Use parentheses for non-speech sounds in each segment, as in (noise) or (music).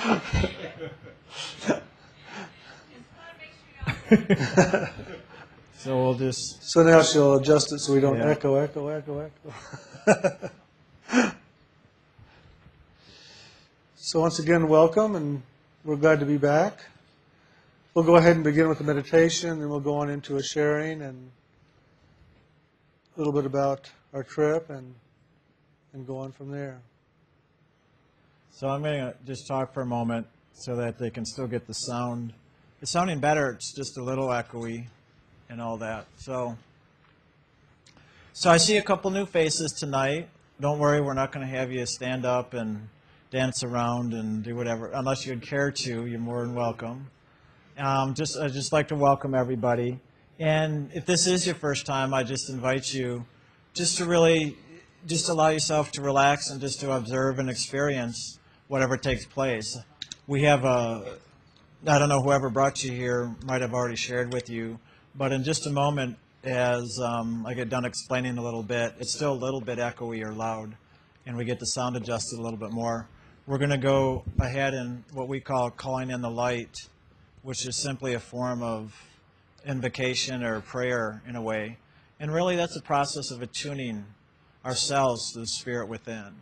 (laughs) so we'll just So now she'll adjust it so we don't Yeah. echo, echo, echo, echo. (laughs) so once again, welcome, and we're glad to be back. We'll go ahead and begin with the meditation, then we'll go on into a sharing and a little bit about our trip and and go on from there. So I'm going to just talk for a moment so that they can still get the sound. It's sounding better. It's just a little echoey and all that. So, so I see a couple new faces tonight. Don't worry, we're not going to have you stand up and dance around and do whatever, unless you'd care to. You're more than welcome. Um, just I just like to welcome everybody. And if this is your first time, I just invite you just to really just allow yourself to relax and just to observe and experience whatever takes place. We have a, I don't know, whoever brought you here might have already shared with you, but in just a moment, as um, I get done explaining a little bit, it's still a little bit echoey or loud, and we get the sound adjusted a little bit more. We're going to go ahead and what we call calling in the light, which is simply a form of invocation or prayer in a way. And really, that's a process of attuning ourselves to the spirit within.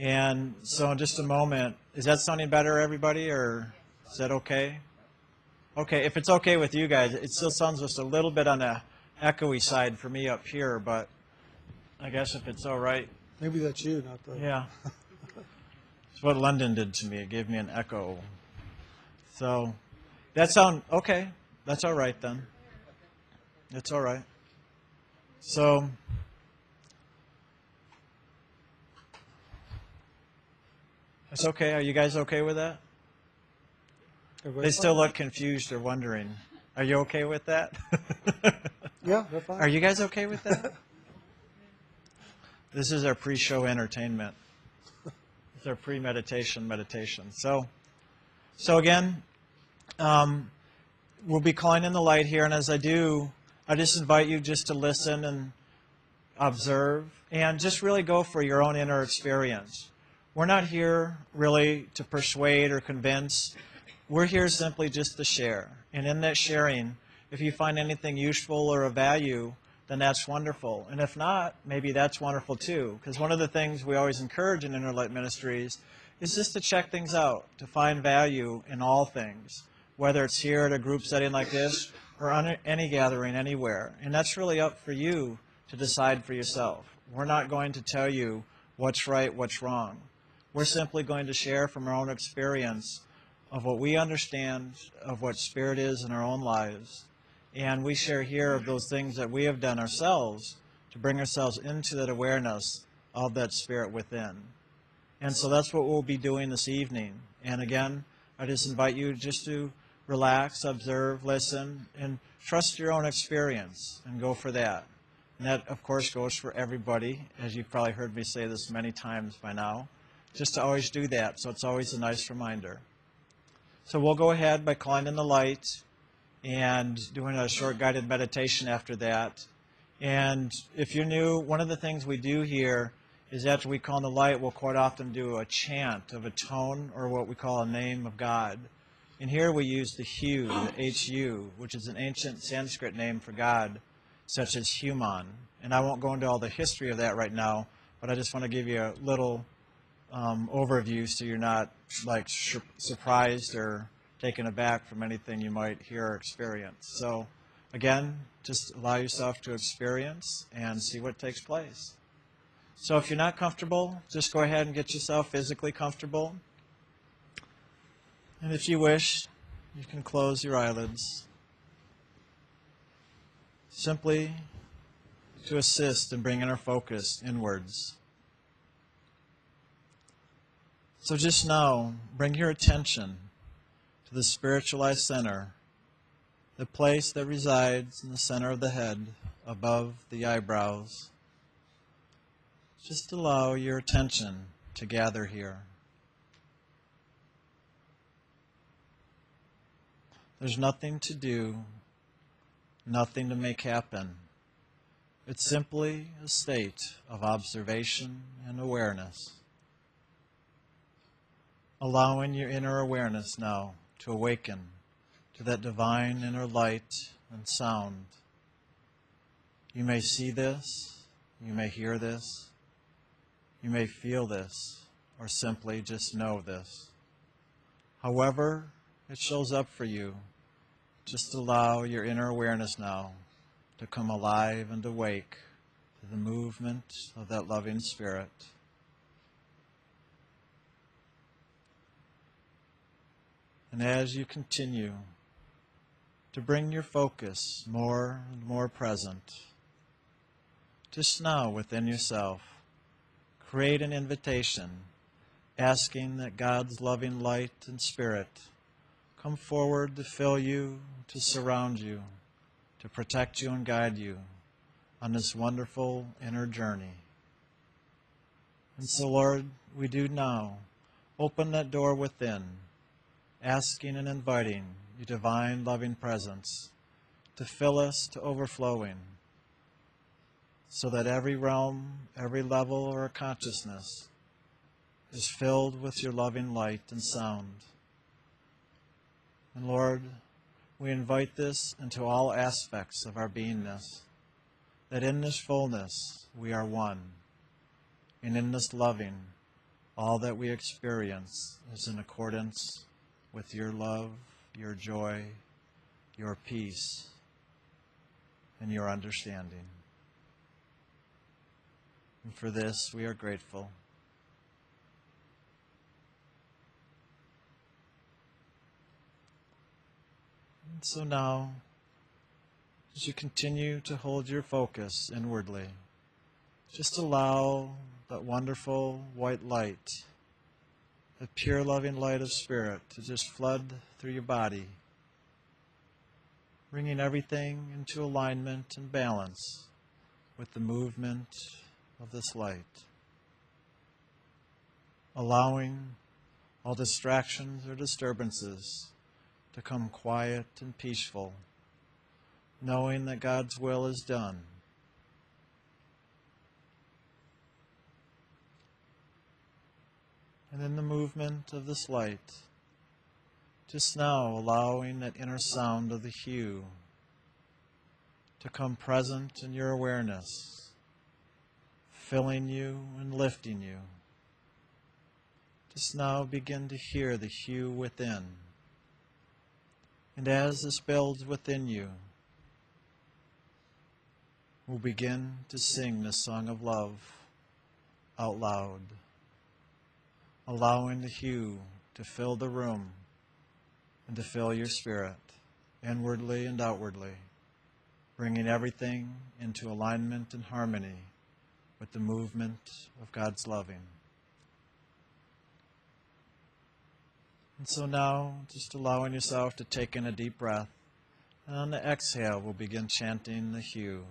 And so, in just a moment, is that sounding better, everybody, or is that okay? Okay, if it's okay with you guys, it still sounds just a little bit on the echoey side for me up here, but I guess if it's all right, Maybe that's you, not the. yeah. (laughs) It's what London did to me. It gave me an echo. So, that sound okay. That's all right then. It's all right. So, it's okay. Are you guys okay with that? They still look confused or wondering. Are you okay with that? (laughs) Yeah, they're fine. Are you guys okay with that? this is our pre-show entertainment. It's our pre-meditation meditation. So, so again, um, we'll be calling in the light here, and as I do, I just invite you just to listen and observe, and just really go for your own inner experience. We're not here really to persuade or convince. We're here simply just to share. And in that sharing, if you find anything useful or of value, then that's wonderful. And if not, maybe that's wonderful too. Because one of the things we always encourage in Inner Light Ministries is just to check things out, to find value in all things, whether it's here at a group setting like this or on any gathering anywhere. And that's really up for you to decide for yourself. We're not going to tell you what's right, what's wrong. We're simply going to share from our own experience of what we understand of what spirit is in our own lives. And we share here of those things that we have done ourselves to bring ourselves into that awareness of that spirit within. And so that's what we'll be doing this evening. And again, I just invite you just to relax, observe, listen, and trust your own experience and go for that. And that, of course, goes for everybody, as you've probably heard me say this many times by now, just to always do that. So it's always a nice reminder. So we'll go ahead by calling in the light and doing a short guided meditation after that. And if you're new, one of the things we do here is after we call in the light, we'll quite often do a chant of a tone or what we call a name of God. And here we use the Hu, the HU, which is an ancient Sanskrit name for God, such as Human. And I won't go into all the history of that right now, but I just want to give you a little um, overview so you're not like sur- surprised or taken aback from anything you might hear or experience. So, again, just allow yourself to experience and see what takes place. So, if you're not comfortable, just go ahead and get yourself physically comfortable. And if you wish, you can close your eyelids. Simply to assist in bringing our focus inwards. So just now, bring your attention to the spiritualized center, the place that resides in the center of the head, above the eyebrows. Just allow your attention to gather here. There's nothing to do, nothing to make happen. It's simply a state of observation and awareness. Allowing your inner awareness now to awaken to that divine inner light and sound. You may see this, you may hear this, you may feel this, or simply just know this. However, it shows up for you, just allow your inner awareness now to come alive and awake to the movement of that loving spirit. And as you continue to bring your focus more and more present, just now within yourself, create an invitation asking that God's loving light and spirit come forward to fill you, to surround you, to protect you and guide you on this wonderful inner journey. And so, Lord, we do now open that door within, asking and inviting your divine loving presence to fill us to overflowing, so that every realm, every level or consciousness is filled with your loving light and sound. And Lord, we invite this into all aspects of our beingness, that in this fullness we are one, and in this loving, all that we experience is in accordance with your love, your joy, your peace, and your understanding. And for this we are grateful. And so now, as you continue to hold your focus inwardly, just allow that wonderful white light, the pure loving light of Spirit, to just flood through your body, bringing everything into alignment and balance with the movement of this light, allowing all distractions or disturbances to come quiet and peaceful, knowing that God's will is done. And in the movement of this light, just now allowing that inner sound of the Hu to come present in your awareness, filling you and lifting you. Just now begin to hear the Hu within. And as this builds within you, we'll begin to sing the song of love out loud, allowing the Hu to fill the room and to fill your spirit, inwardly and outwardly, bringing everything into alignment and harmony with the movement of God's loving. And so now, just allowing yourself to take in a deep breath. And on the exhale, we'll begin chanting the Hu.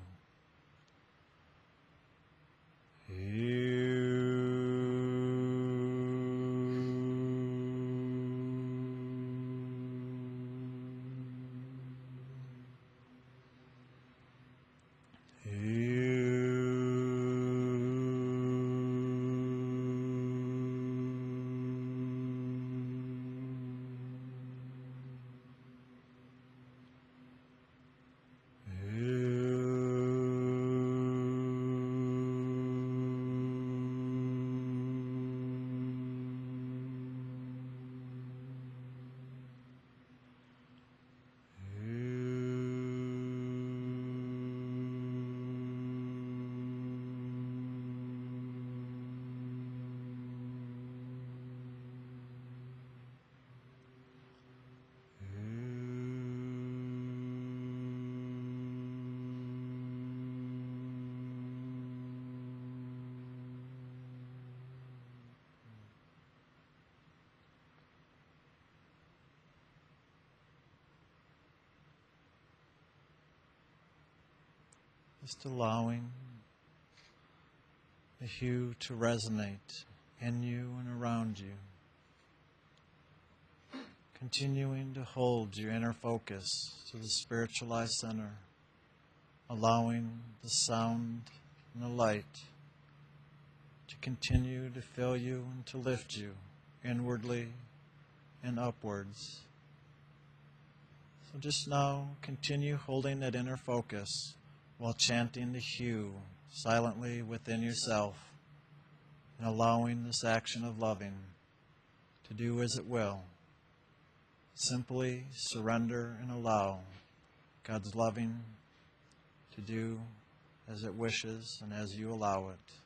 Just allowing the Hu to resonate in you and around you. Continuing to hold your inner focus to the spiritualized center, allowing the sound and the light to continue to fill you and to lift you inwardly and upwards. So just now continue holding that inner focus while chanting the Hu silently within yourself and allowing this action of loving to do as it will. Simply surrender and allow God's loving to do as it wishes and as you allow it.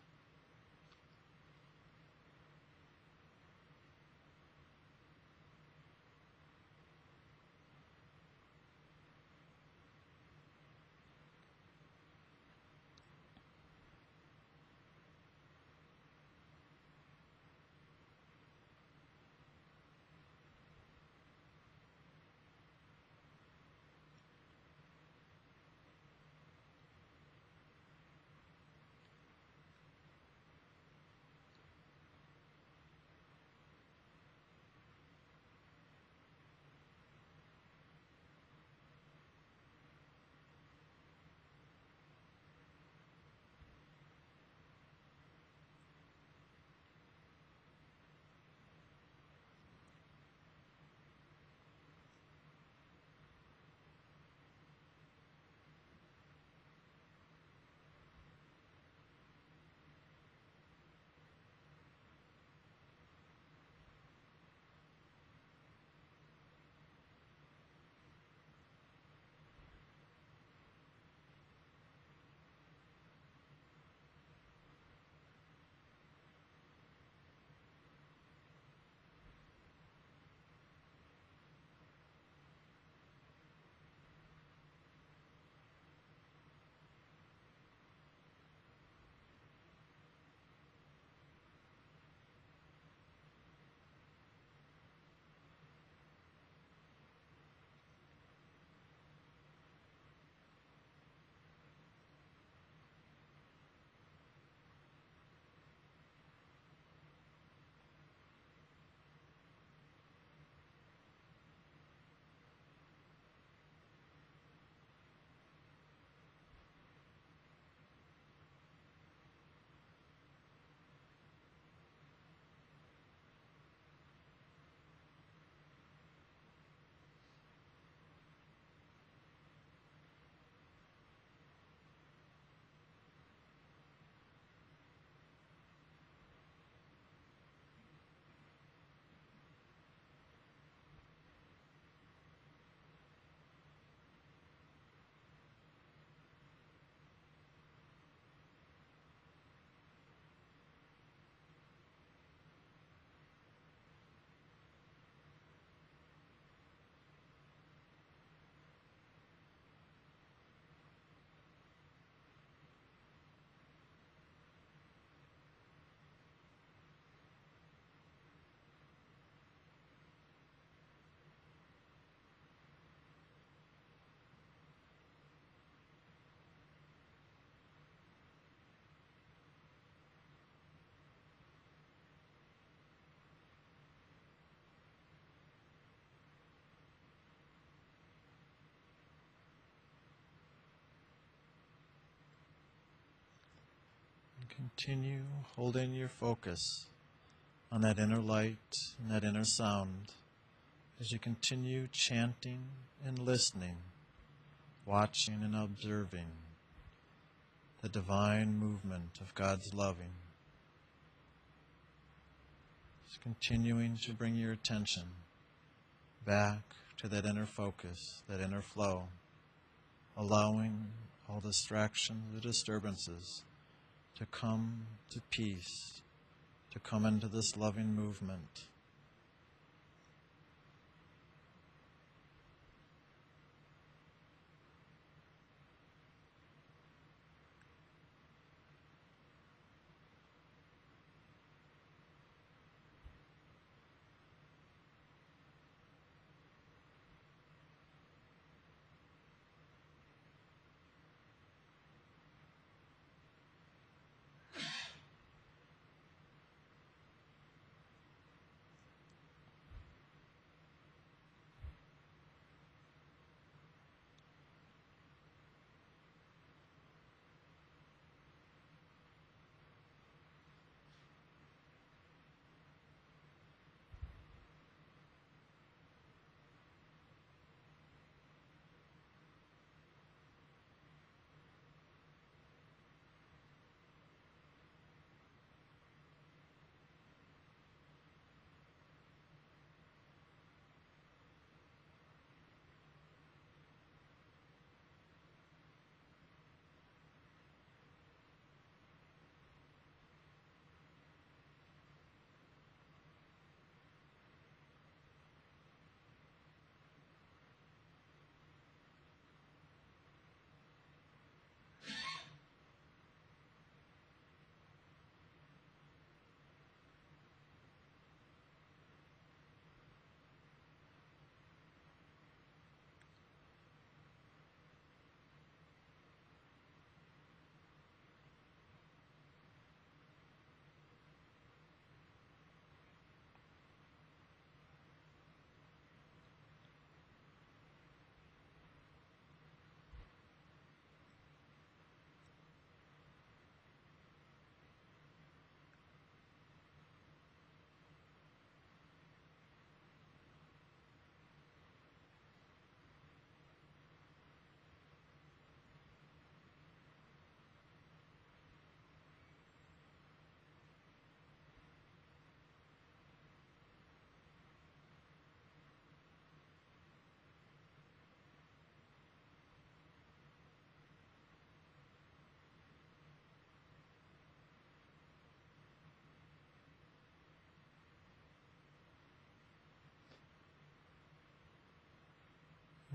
Continue holding your focus on that inner light and that inner sound as you continue chanting and listening, watching and observing the divine movement of God's loving. Just continuing to bring your attention back to that inner focus, that inner flow, allowing all distractions, the disturbances to come to peace, to come into this loving movement.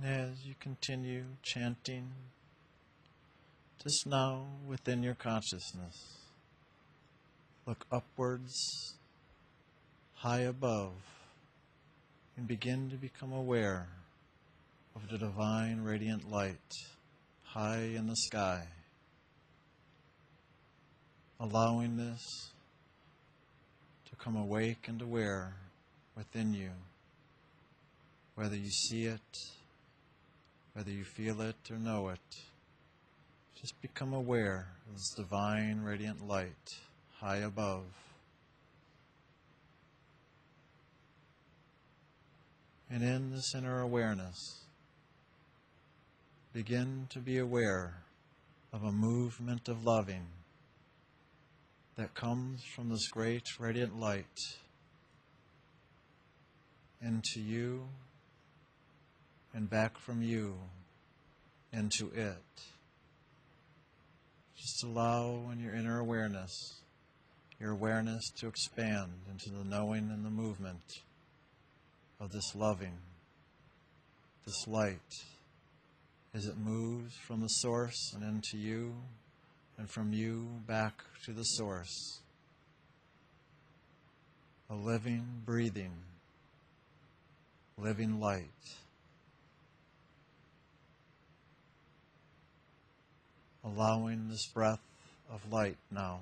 As you continue chanting, just now within your consciousness, look upwards, high above, and begin to become aware of the divine radiant light high in the sky, allowing this to come awake and aware within you, whether you see it, whether you feel it or know it. Just become aware of this divine radiant light high above. And in this inner awareness, begin to be aware of a movement of loving that comes from this great radiant light into you and back from you into it. Just allow in your inner awareness, your awareness to expand into the knowing and the movement of this loving, this light, as it moves from the source and into you, and from you back to the source. A living, breathing, living light. Allowing this breath of light now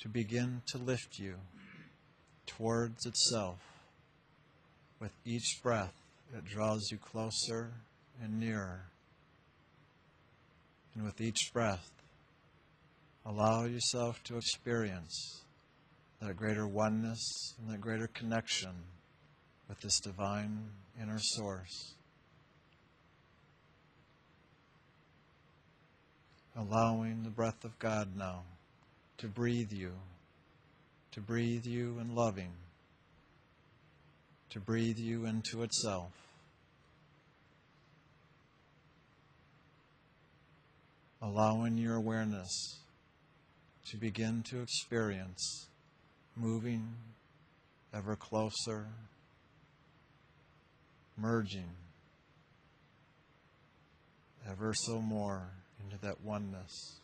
to begin to lift you towards itself. With each breath, it draws you closer and nearer. And with each breath, allow yourself to experience that greater oneness and that greater connection with this divine inner source. Allowing the breath of God now to breathe you, to breathe you in loving, to breathe you into itself. Allowing your awareness to begin to experience moving ever closer, merging ever so more into that oneness.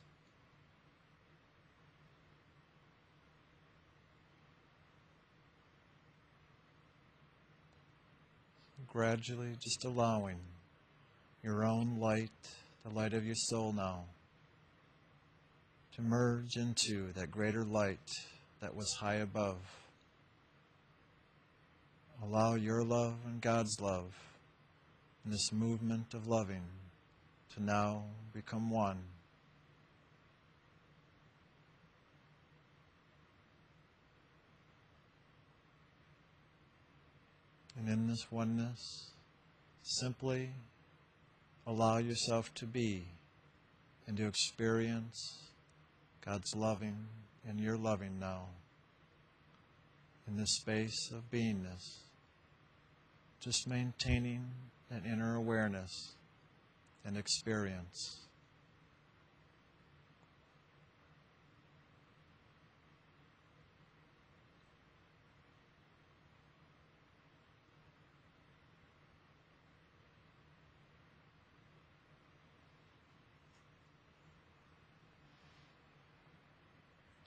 Gradually just allowing your own light, the light of your soul now, to merge into that greater light that was high above. Allow your love and God's love in this movement of loving to now become one. And in this oneness, simply allow yourself to be and to experience God's loving and your loving now in this space of beingness. Just maintaining that inner awareness and experience.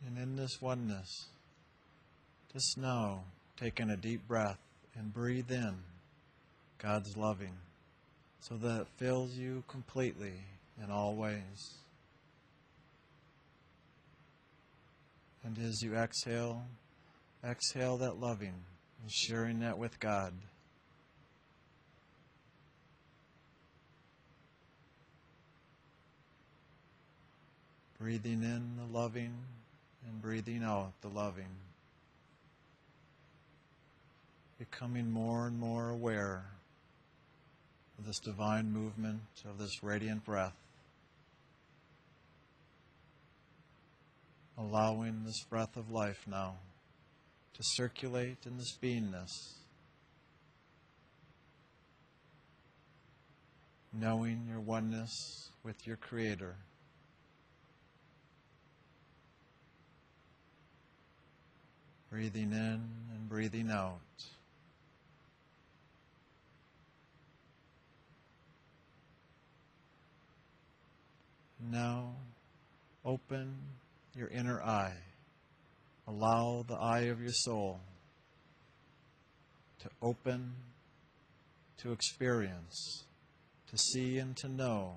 And in this oneness, just know, taking a deep breath and breathe in God's loving so that it fills you completely in all ways. And as you exhale, exhale that loving and sharing that with God. Breathing in the loving and breathing out the loving. Becoming more and more aware of this divine movement of this radiant breath. Allowing this breath of life now to circulate in this beingness. Knowing your oneness with your Creator. Breathing in and breathing out. Now, open your inner eye. Allow the eye of your soul to open, to experience, to see and to know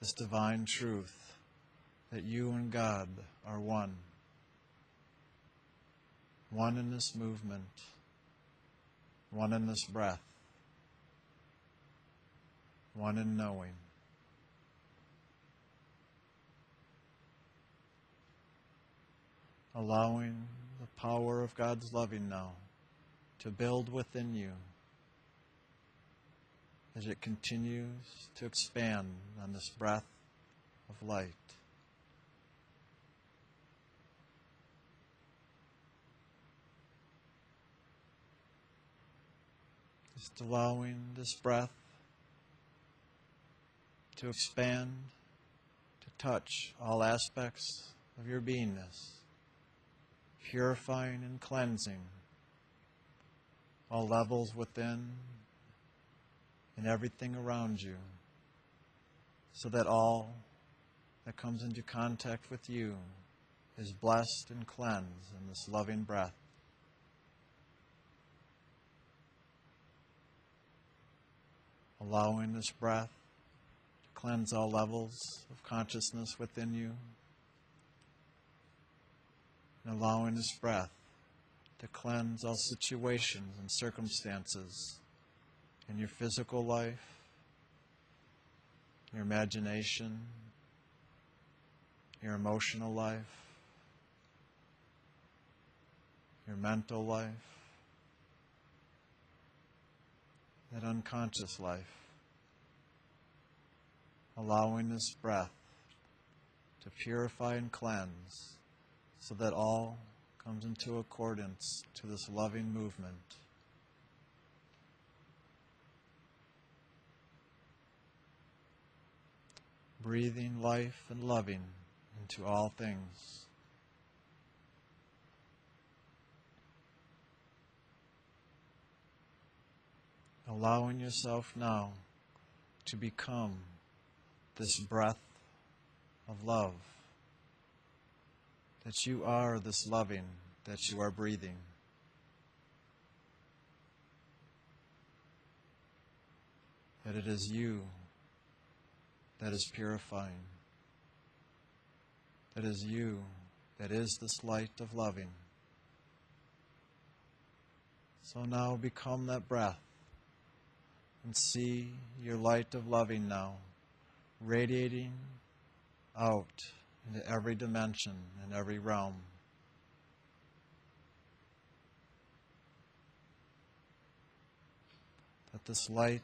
this divine truth that you and God are one. One in this movement, one in this breath, one in knowing. Allowing the power of God's loving now to build within you as it continues to expand on this breath of light. Just allowing this breath to expand, to touch all aspects of your beingness, purifying and cleansing all levels within and everything around you, so that all that comes into contact with you is blessed and cleansed in this loving breath. Allowing this breath to cleanse all levels of consciousness within you, and allowing this breath to cleanse all situations and circumstances in your physical life, your imagination, your emotional life, your mental life, that unconscious life. Allowing this breath to purify and cleanse so that all comes into accordance to this loving movement. Breathing life and loving into all things. Allowing yourself now to become this breath of love that you are this loving that you are breathing. That it is you that is purifying. That is you that is this light of loving. So now become that breath and see your light of loving now radiating out into every dimension and every realm. That this light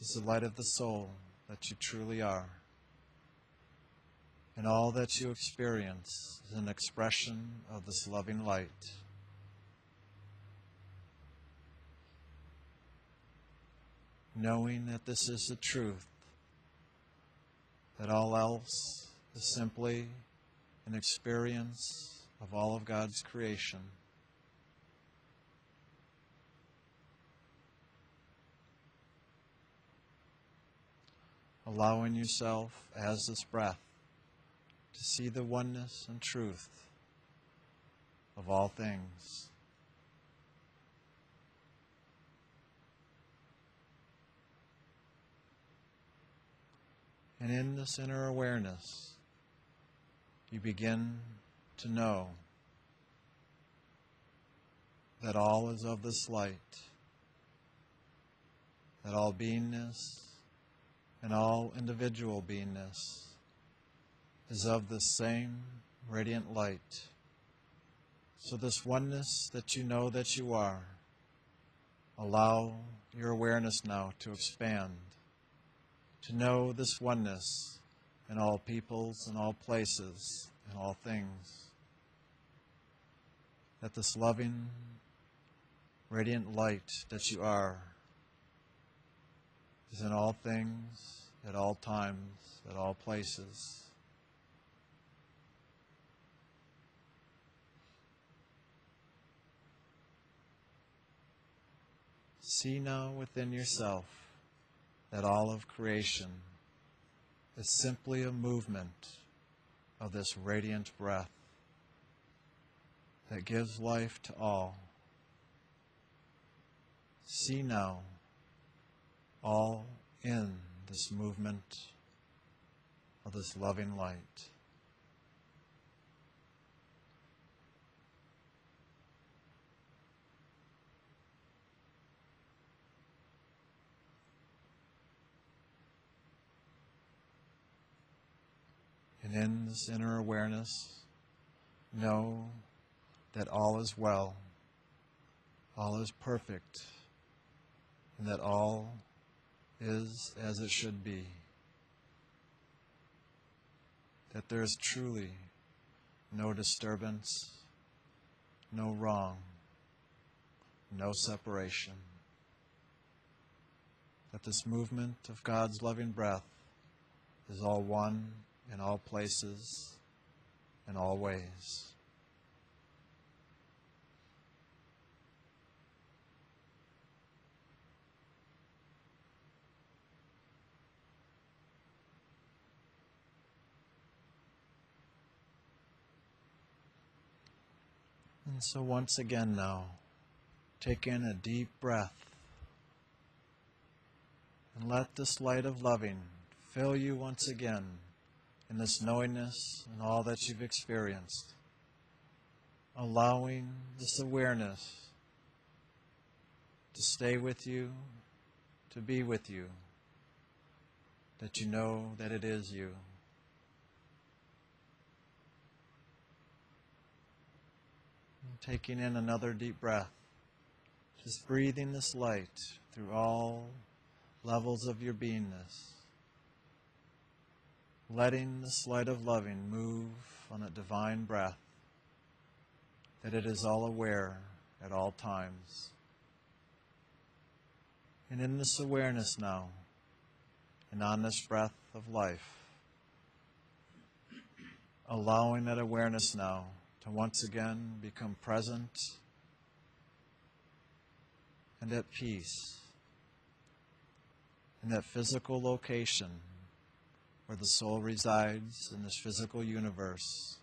is the light of the soul that you truly are. And all that you experience is an expression of this loving light. Knowing that this is the truth, that all else is simply an experience of all of God's creation. Allowing yourself, as this breath, to see the oneness and truth of all things. And in this inner awareness, you begin to know that all is of this light, that all beingness and all individual beingness is of the same radiant light. So, this oneness that you know that you are, allow your awareness now to expand, to know this oneness in all peoples and all places and all things. That this loving, radiant light that you are is in all things, at all times, at all places. See now within yourself that all of creation is simply a movement of this radiant breath that gives life to all. See now, all in this movement of this loving light. And in this inner awareness, know that all is well, all is perfect, and that all is as it should be. That there is truly no disturbance, no wrong, no separation. That this movement of God's loving breath is all one in all places, in all ways. And so, once again, now, take in a deep breath and let this light of loving fill you once again in this knowingness and all that you've experienced, allowing this awareness to stay with you, to be with you, that you know that it is you. And taking in another deep breath, just breathing this light through all levels of your beingness letting this light of loving move on a divine breath, that it is all aware at all times. And in this awareness now, and on this breath of life, allowing that awareness now to once again become present and at peace in that physical location where the soul resides in this physical universe,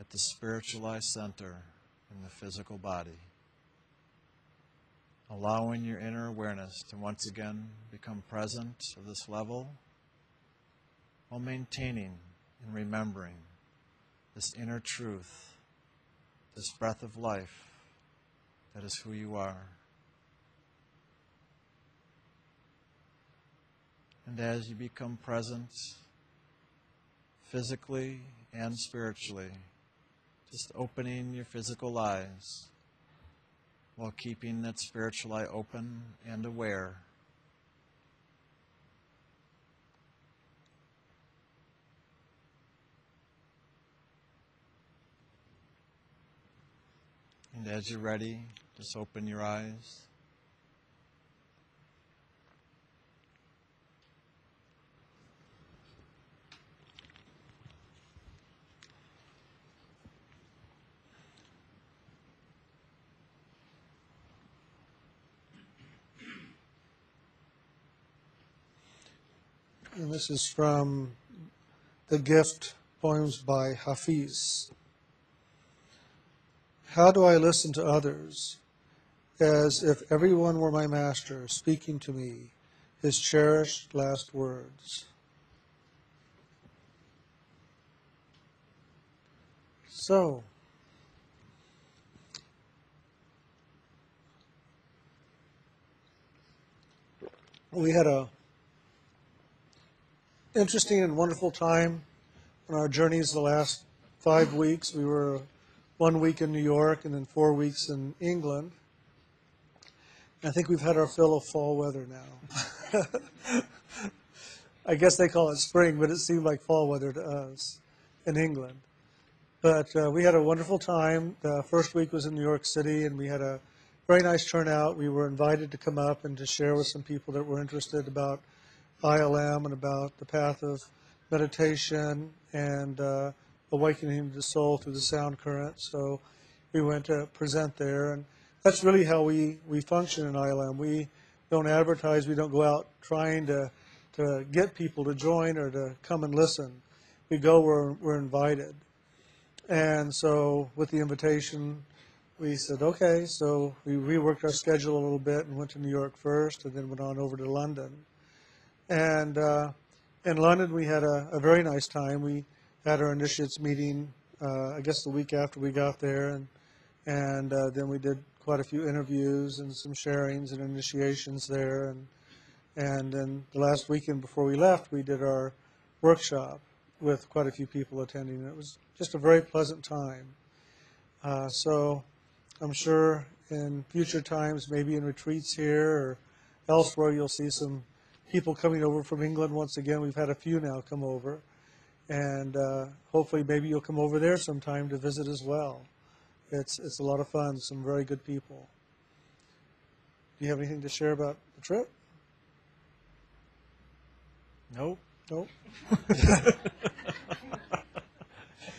at the spiritualized center in the physical body. Allowing your inner awareness to once again become present of this level while maintaining and remembering this inner truth, this breath of life that is who you are. And as you become present physically and spiritually, just opening your physical eyes while keeping that spiritual eye open and aware. And as you're ready, just open your eyes. And this is from The Gift Poems by Hafiz. How do I listen to others as if everyone were my master speaking to me his cherished last words? So, we had a interesting and wonderful time on our journeys the last five weeks. We were one week in New York and then four weeks in England. I think we've had our fill of fall weather now. (laughs) I guess they call it spring, but it seemed like fall weather to us in England. But uh, we had a wonderful time. The first week was in New York City, and we had a very nice turnout. We were invited to come up and to share with some people that were interested about ILM and about the path of meditation and uh, awakening the soul through the sound current. So we went to present there, and that's really how we, we function in ILM. We don't advertise, we don't go out trying to to get people to join or to come and listen. We go where we're invited. And so with the invitation, we said, okay, so we reworked our schedule a little bit and went to New York first and then went on over to London. And uh, in London, we had a, a very nice time. We had our initiates meeting, uh, I guess the week after we got there, and, and uh, then we did quite a few interviews and some sharings and initiations there. And, and then the last weekend before we left, we did our workshop with quite a few people attending. It was just a very pleasant time. Uh, so I'm sure in future times, maybe in retreats here or elsewhere, you'll see some people coming over from England once again. We've had a few now come over. And uh, hopefully, maybe you'll come over there sometime to visit as well. It's, it's a lot of fun, some very good people. Do you have anything to share about the trip? Nope. Nope. (laughs)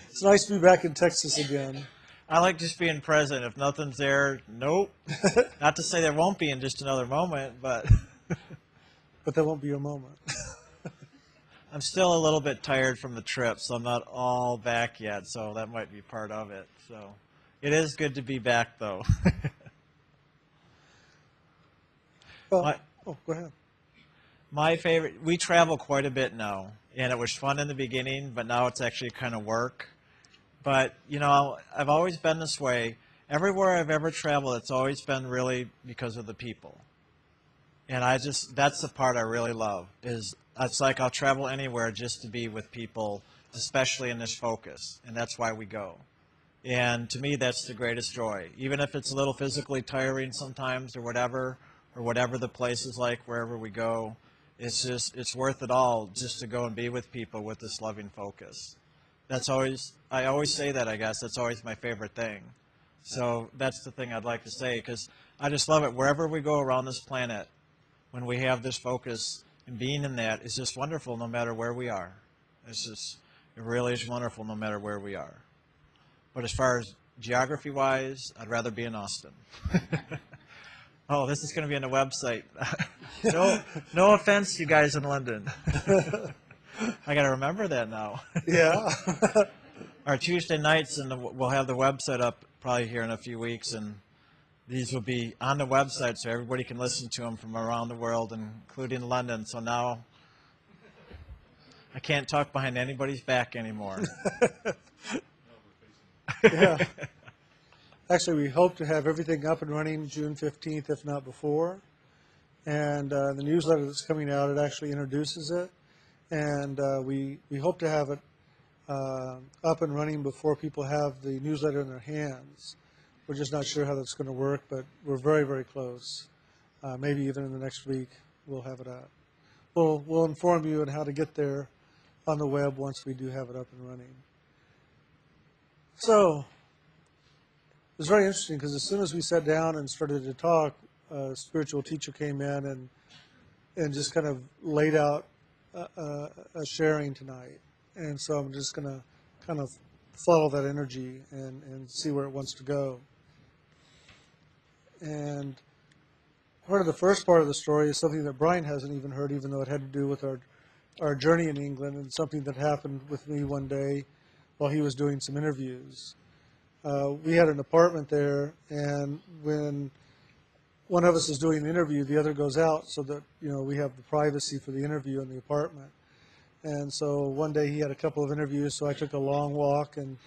it's nice to be back in Texas again. I like just being present. If nothing's there, nope. (laughs) Not to say there won't be in just another moment, but (laughs) But that won't be your moment. (laughs) I'm still a little bit tired from the trip, so I'm not all back yet. So that might be part of it. So it is good to be back, though. (laughs) Well, What? oh, go ahead. My favorite, we travel quite a bit now, and it was fun in the beginning, but now it's actually kind of work. But, you know, I've always been this way. Everywhere I've ever traveled, it's always been really because of the people. And I just, that's the part I really love, is it's like I'll travel anywhere just to be with people, especially in this focus. And that's why we go. And to me, that's the greatest joy. Even if it's a little physically tiring sometimes or whatever, or whatever the place is like, wherever we go, it's just, it's worth it all just to go and be with people with this loving focus. That's always, I always say that, I guess. That's always my favorite thing. So that's the thing I'd like to say because I just love it. Wherever we go around this planet, when we have this focus and being in that is just wonderful no matter where we are. It's just, it really is wonderful no matter where we are. But as far as geography wise, I'd rather be in Austin. (laughs) oh, this is going to be on the website. (laughs) no, no offense, you guys in London. (laughs) I got to remember that now. Yeah. Our Tuesday nights, and the, we'll have the website up probably here in a few weeks, and these will be on the website so everybody can listen to them from around the world, including London. So now I can't talk behind anybody's back anymore. (laughs) yeah. Actually, we hope to have everything up and running June 15th, if not before. And uh, the newsletter that's coming out, it actually introduces it. And uh, we, we hope to have it uh, up and running before people have the newsletter in their hands. We're just not sure how that's going to work, but we're very, very close. Uh, maybe even in the next week, we'll have it out. We'll, we'll inform you on how to get there on the web once we do have it up and running. So, it was very interesting because as soon as we sat down and started to talk, a spiritual teacher came in and and just kind of laid out a, a, a sharing tonight. And so I'm just going to kind of follow that energy and, and see where it wants to go. And part of the first part of the story is something that Brian hasn't even heard, even though it had to do with our our journey in England and something that happened with me one day while he was doing some interviews. Uh, we had an apartment there, and when one of us is doing the interview, the other goes out so that you know we have the privacy for the interview in the apartment. And so one day he had a couple of interviews, so I took a long walk and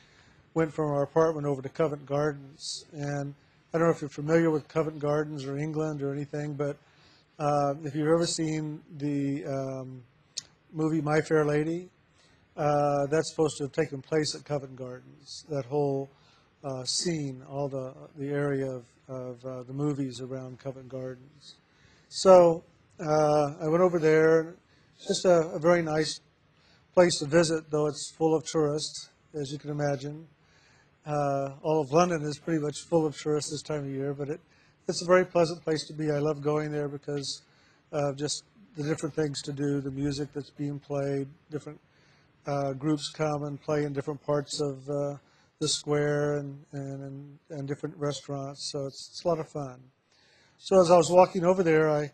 went from our apartment over to Covent Gardens. And I don't know if you're familiar with Covent Gardens or England or anything, but uh, if you've ever seen the um, movie My Fair Lady, uh, that's supposed to have taken place at Covent Gardens. That whole uh, scene, all the the area of, of uh, the movies around Covent Gardens. So uh, I went over there. Just a, a very nice place to visit, though it's full of tourists, as you can imagine. Uh, all of London is pretty much full of tourists this time of year, but it, it's a very pleasant place to be. I love going there because of just the different things to do, the music that's being played, different uh, groups come and play in different parts of uh, the square and, and, and, different restaurants. So it's, it's a lot of fun. So as I was walking over there, I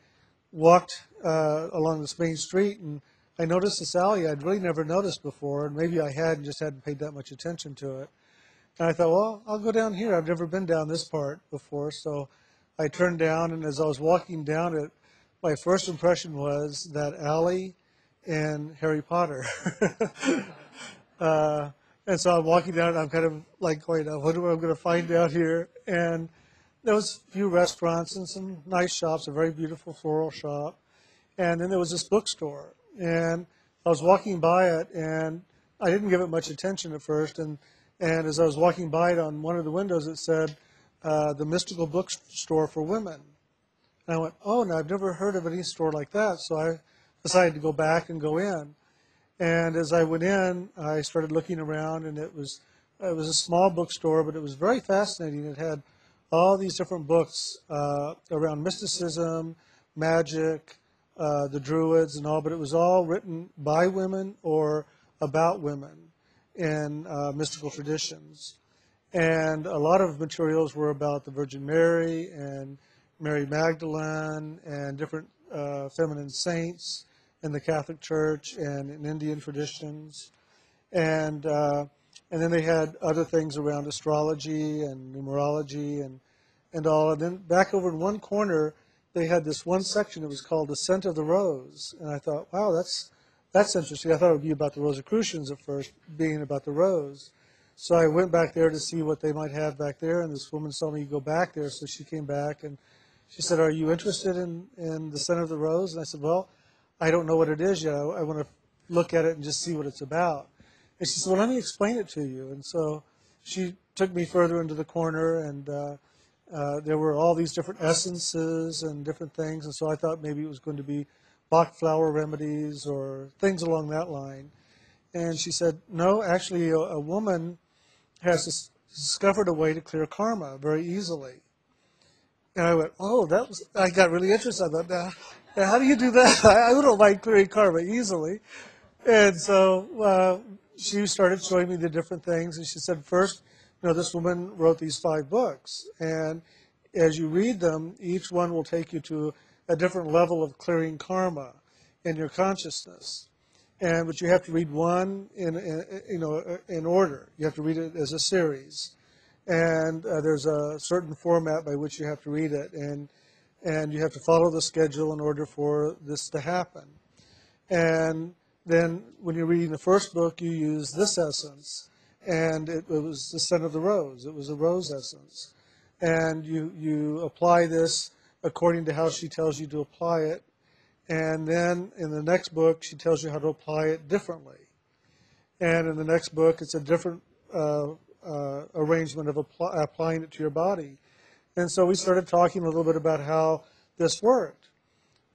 walked uh, along this main street and I noticed this alley I'd really never noticed before, and maybe I had and just hadn't paid that much attention to it. And I thought, well, I'll go down here. I've never been down this part before, so I turned down, and as I was walking down it, my first impression was that alley in Harry Potter. (laughs) uh, and so I'm walking down, and I'm kind of like going, I wonder what I'm going to find out here. And there was a few restaurants and some nice shops, a very beautiful floral shop. And then there was this bookstore. And I was walking by it, and I didn't give it much attention at first. And, and as I was walking by it on one of the windows, it said, uh, the Mystical Bookstore for Women. And I went, oh, no, I've never heard of any store like that. So I decided to go back and go in. And as I went in, I started looking around, and it was it was a small bookstore, but it was very fascinating. It had all these different books uh, around mysticism, magic, uh, the Druids, and all, but it was all written by women or about women in uh, mystical traditions. And a lot of materials were about the Virgin Mary and Mary Magdalene and different uh, feminine saints in the Catholic Church and in Indian traditions. And, uh, and then they had other things around astrology and numerology and, and all. And then back over in one corner, they had this one section that was called The Scent of the Rose. And I thought, wow, that's, that's interesting. I thought it would be about the Rosicrucians at first, being about the rose. So I went back there to see what they might have back there, and this woman saw me go back there, so she came back and she said, Are you interested in, in the Center of the rose? And I said, Well, I don't know what it is yet. I, I want to look at it and just see what it's about. And she said, Well, let me explain it to you. And so she took me further into the corner, and uh, uh, there were all these different essences and different things. And so I thought maybe it was going to be Bach flower remedies or things along that line. And she said, No, actually, a, a woman has dis- discovered a way to clear karma very easily. And I went, Oh, that was, I got really interested. I thought, now, now how do you do that? I, (laughs) I don't like clearing karma easily. And so uh, she started showing me the different things. And she said, First, you know, this woman wrote these five books. And as you read them, each one will take you to a different level of clearing karma in your consciousness. And but you have to read one in, in you know in order. You have to read it as a series, and uh, there's a certain format by which you have to read it, and and you have to follow the schedule in order for this to happen. And then when you're reading the first book, you use this essence, and it, it was the scent of the rose. It was a rose essence, and you you apply this according to how she tells you to apply it. And then in the next book, she tells you how to apply it differently. And in the next book, it's a different uh, uh, arrangement of apply, applying it to your body. And so we started talking a little bit about how this worked.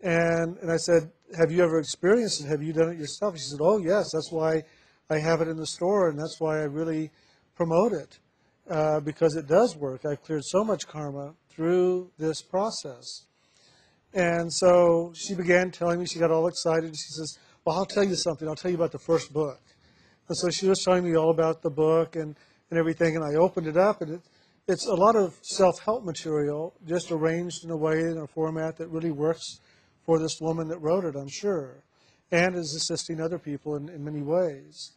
And, and I said, Have you ever experienced it? Have you done it yourself? She said, Oh, yes. That's why I have it in the store, and that's why I really promote it, uh, because it does work. I've cleared so much karma through this process. And so she began telling me, she got all excited. She says, Well, I'll tell you something. I'll tell you about the first book. And so she was telling me all about the book and, and everything. And I opened it up, and it, it's a lot of self help material, just arranged in a way, in a format that really works for this woman that wrote it, I'm sure, and is assisting other people in, in many ways.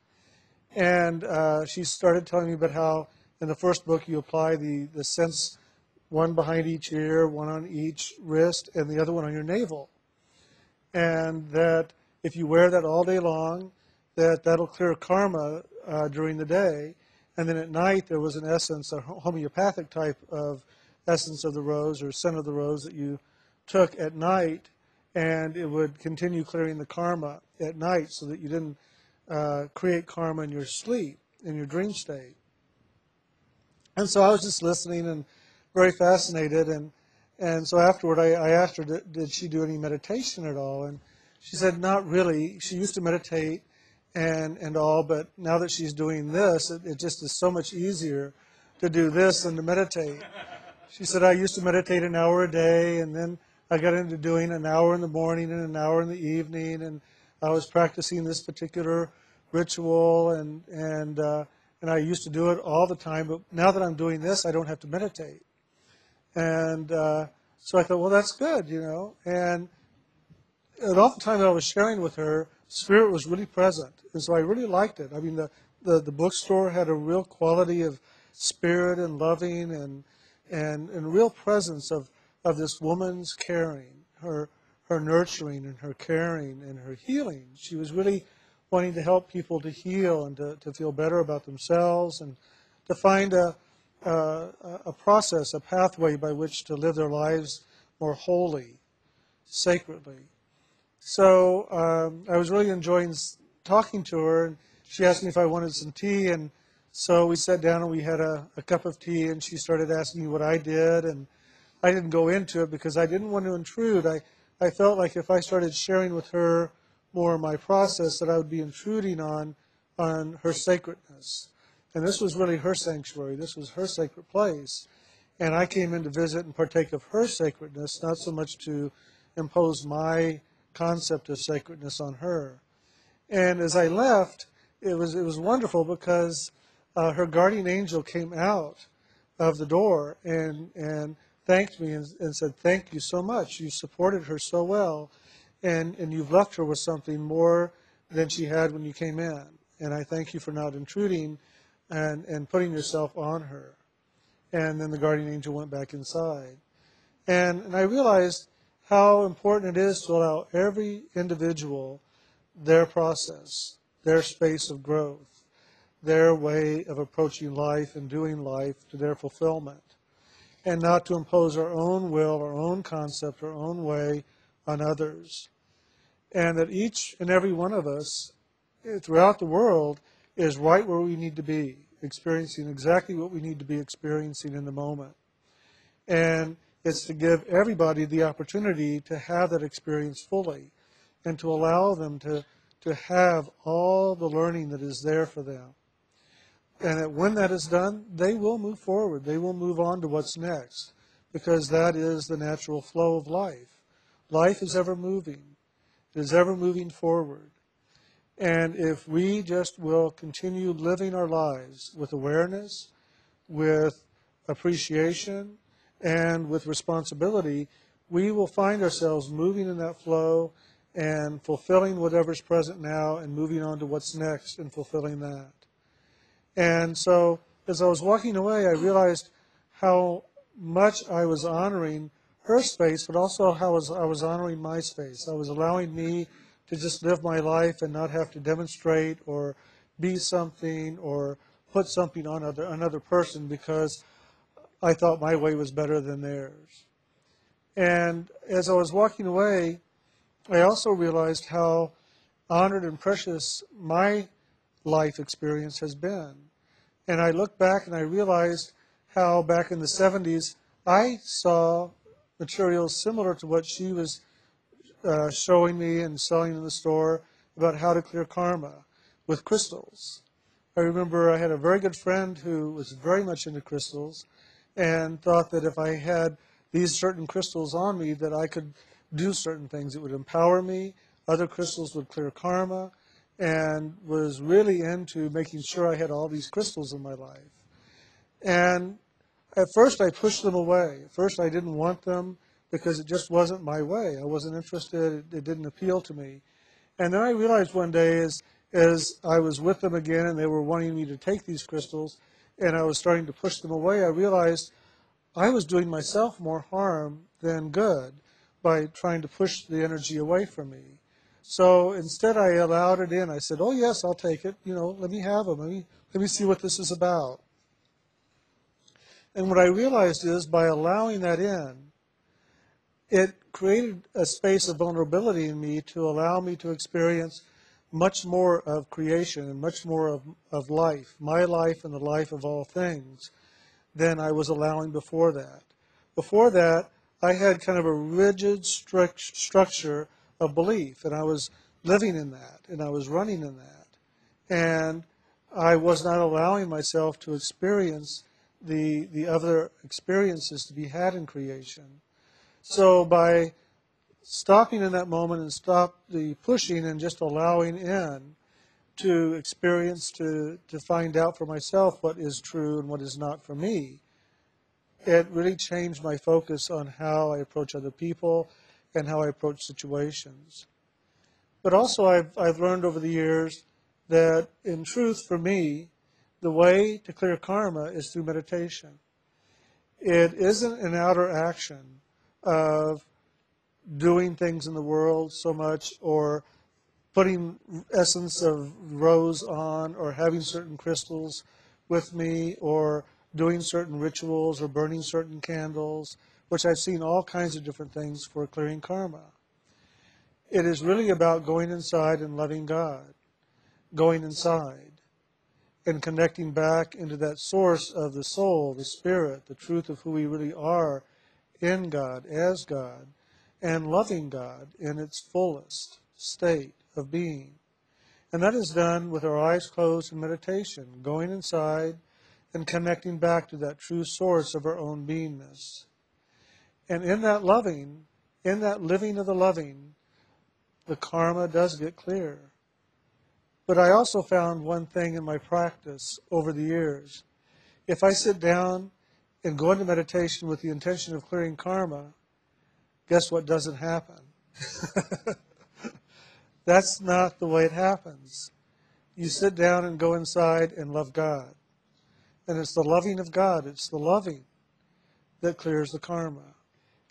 And uh, she started telling me about how in the first book you apply the, the sense one behind each ear, one on each wrist, and the other one on your navel. And that if you wear that all day long, that that'll clear karma uh, during the day. And then at night, there was an essence, a homeopathic type of essence of the rose or scent of the rose that you took at night, and it would continue clearing the karma at night so that you didn't uh, create karma in your sleep, in your dream state. And so I was just listening and very fascinated. And, and so afterward, I, I asked her, did, did she do any meditation at all? And she said, not really. She used to meditate and, and all, but now that she's doing this, it, it just is so much easier to do this than to meditate. She said, I used to meditate an hour a day, and then I got into doing an hour in the morning and an hour in the evening, and I was practicing this particular ritual, and, and, uh, and I used to do it all the time, but now that I'm doing this, I don't have to meditate. And uh, so I thought, well, that's good, you know. And and all the time I was sharing with her, Spirit was really present, and so I really liked it. I mean, the the, the bookstore had a real quality of spirit and loving and and and real presence of of this woman's caring, her her nurturing and her caring and her healing. She was really wanting to help people to heal and to, to feel better about themselves and to find a, a, a process, a pathway by which to live their lives more wholly, sacredly. So um, I was really enjoying talking to her, and she asked me if I wanted some tea, and so we sat down and we had a, a cup of tea, and she started asking me what I did, and I didn't go into it because I didn't want to intrude. I, I felt like if I started sharing with her more of my process, that I would be intruding on on her sacredness. And this was really her sanctuary. This was her sacred place. And I came in to visit and partake of her sacredness, not so much to impose my concept of sacredness on her. And as I left, it was it was wonderful because uh, her guardian angel came out of the door and and thanked me and, and said, "Thank you so much. You supported her so well, and and you've left her with something more than she had when you came in. And I thank you for not intruding and and putting yourself on her." And then the guardian angel went back inside, and and I realized how important it is to allow every individual their process, their space of growth, their way of approaching life and doing life to their fulfillment, and not to impose our own will, our own concept, our own way on others. And that each and every one of us eh, throughout the world is right where we need to be, experiencing exactly what we need to be experiencing in the moment. And it's to give everybody the opportunity to have that experience fully and to allow them to, to have all the learning that is there for them. And that when that is done, they will move forward. They will move on to what's next because that is the natural flow of life. Life is ever moving, it is ever moving forward. And if we just will continue living our lives with awareness, with appreciation, and with responsibility, we will find ourselves moving in that flow and fulfilling whatever's present now and moving on to what's next and fulfilling that. And so as I was walking away, I realized how much I was honoring her space, but also how I was honoring my space. I was allowing me to just live my life and not have to demonstrate or be something or put something on other, another person because I thought my way was better than theirs. And as I was walking away, I also realized how honored and precious my life experience has been. And I looked back and I realized how back in the 70s I saw materials similar to what she was uh, showing me and selling in the store about how to clear karma with crystals. I remember I had a very good friend who was very much into crystals and thought that if I had these certain crystals on me that I could do certain things. It would empower me. Other crystals would clear karma and was really into making sure I had all these crystals in my life. And at first I pushed them away. At first I didn't want them because it just wasn't my way. I wasn't interested. It didn't appeal to me. And then I realized one day as, as I was with them again and they were wanting me to take these crystals and I was starting to push them away, I realized I was doing myself more harm than good by trying to push the energy away from me. So instead, I allowed it in. I said, "Oh yes, I'll take it. You know, let me have them. Let me let me see what this is about." And what I realized is by allowing that in, it created a space of vulnerability in me to allow me to experience much more of creation and much more of, of life, my life and the life of all things, than I was allowing before that. Before that, I had kind of a rigid strict structure of belief, and I was living in that, and I was running in that. And I was not allowing myself to experience the, the other experiences to be had in creation. So by stopping in that moment and stop the pushing and just allowing in to experience, to, to find out for myself what is true and what is not for me, it really changed my focus on how I approach other people and how I approach situations. But also, I've, I've learned over the years that in truth, for me, the way to clear karma is through meditation. It isn't an outer action of doing things in the world so much or putting essence of rose on or having certain crystals with me or doing certain rituals or burning certain candles, which I've seen all kinds of different things for clearing karma. It is really about going inside and loving God, going inside and connecting back into that source of the soul, the spirit, the truth of who we really are in God, as God, and loving God in its fullest state of being. And that is done with our eyes closed in meditation, going inside and connecting back to that true source of our own beingness. And in that loving, in that living of the loving, the karma does get clear. But I also found one thing in my practice over the years. If I sit down and go into meditation with the intention of clearing karma, guess what doesn't happen? (laughs) That's not the way it happens. You sit down and go inside and love God. And it's the loving of God, it's the loving that clears the karma.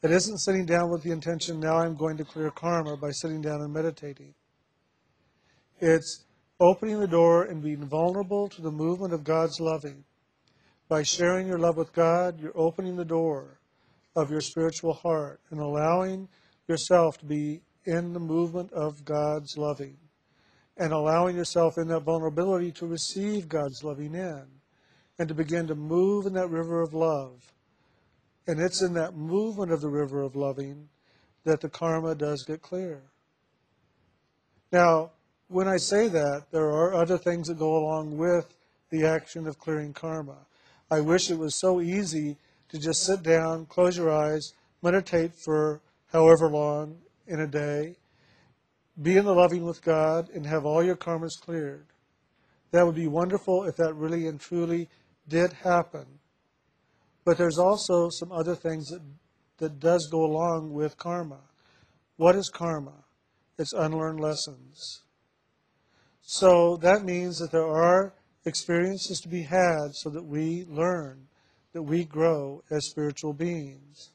It isn't sitting down with the intention, now I'm going to clear karma by sitting down and meditating. It's opening the door and being vulnerable to the movement of God's loving. By sharing your love with God, you're opening the door of your spiritual heart and allowing yourself to be in the movement of God's loving and allowing yourself in that vulnerability to receive God's loving in and to begin to move in that river of love. And it's in that movement of the river of loving that the karma does get clear. Now, when I say that, there are other things that go along with the action of clearing karma. I wish it was so easy to just sit down, close your eyes, meditate for however long in a day, be in the loving with God, and have all your karmas cleared. That would be wonderful if that really and truly did happen. But there's also some other things that, that does go along with karma. What is karma? It's unlearned lessons. So that means that there are experiences to be had so that we learn, that we grow as spiritual beings.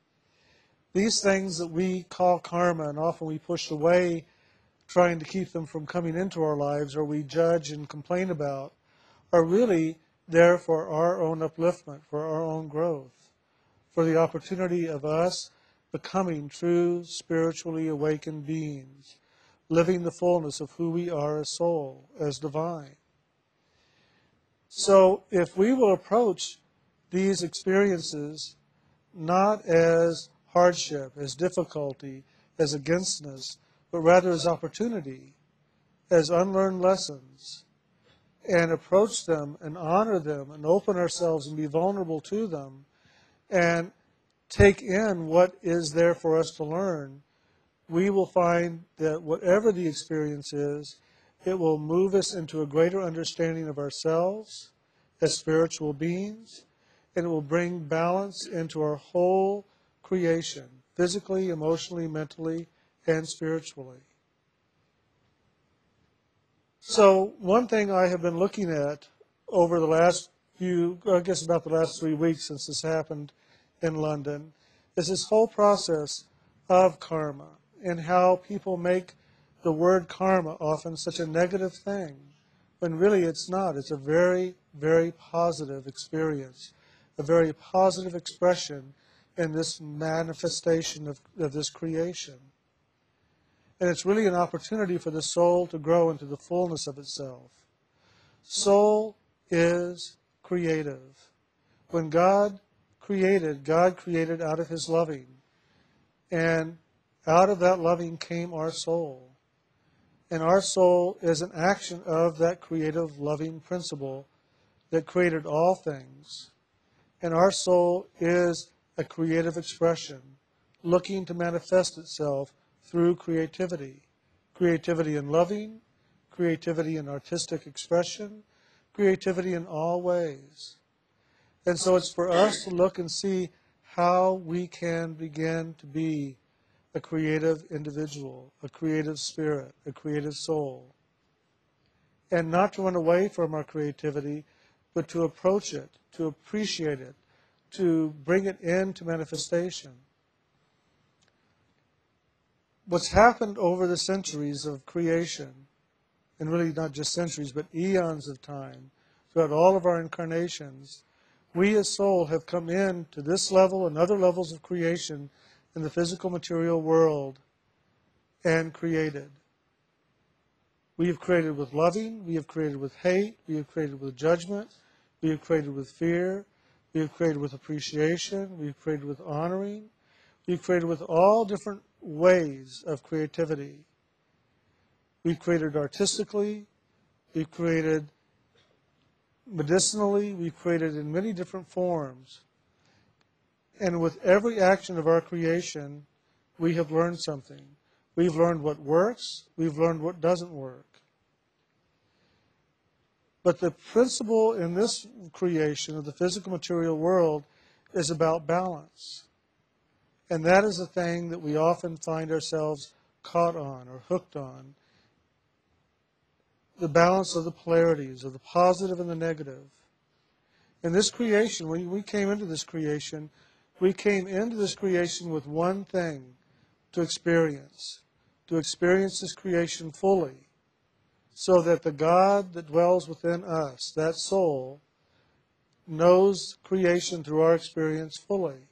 These things that we call karma and often we push away trying to keep them from coming into our lives or we judge and complain about are really there for our own upliftment, for our own growth, for the opportunity of us becoming true spiritually awakened beings, living the fullness of who we are as soul, as divine. So if we will approach these experiences not as hardship, as difficulty, as againstness, but rather as opportunity, as unlearned lessons, and approach them and honor them and open ourselves and be vulnerable to them and take in what is there for us to learn, we will find that whatever the experience is, it will move us into a greater understanding of ourselves as spiritual beings, and it will bring balance into our whole creation, physically, emotionally, mentally, and spiritually. So, one thing I have been looking at over the last few, I guess about the last three weeks since this happened in London, is this whole process of karma and how people make the word karma often such a negative thing, when really it's not. It's a very, very positive experience, a very positive expression in this manifestation of, of this creation. And it's really an opportunity for the soul to grow into the fullness of itself. Soul is creative. When God created, God created out of his loving. And out of that loving came our soul. And our soul is an action of that creative, loving principle that created all things. And our soul is a creative expression looking to manifest itself through creativity. Creativity in loving, creativity in artistic expression, creativity in all ways. And so it's for us to look and see how we can begin to be a creative individual, a creative spirit, a creative soul. And not to run away from our creativity, but to approach it, to appreciate it, to bring it into manifestation. What's happened over the centuries of creation, and really not just centuries, but eons of time, throughout all of our incarnations, we as soul have come in to this level and other levels of creation in the physical material world and created. We have created with loving, we have created with hate, we have created with judgment, we have created with fear, we have created with appreciation, we have created with honoring, we have created with all different ways of creativity. We've created artistically, we've created medicinally, we've created in many different forms. And with every action of our creation, we have learned something. We've learned what works, we've learned what doesn't work. But the principle in this creation of the physical material world is about balance. And that is the thing that we often find ourselves caught on or hooked on. The balance of the polarities, of the positive and the negative. In this creation, when we came into this creation, we came into this creation with one thing to experience, to experience this creation fully, so that the God that dwells within us, that soul, knows creation through our experience fully.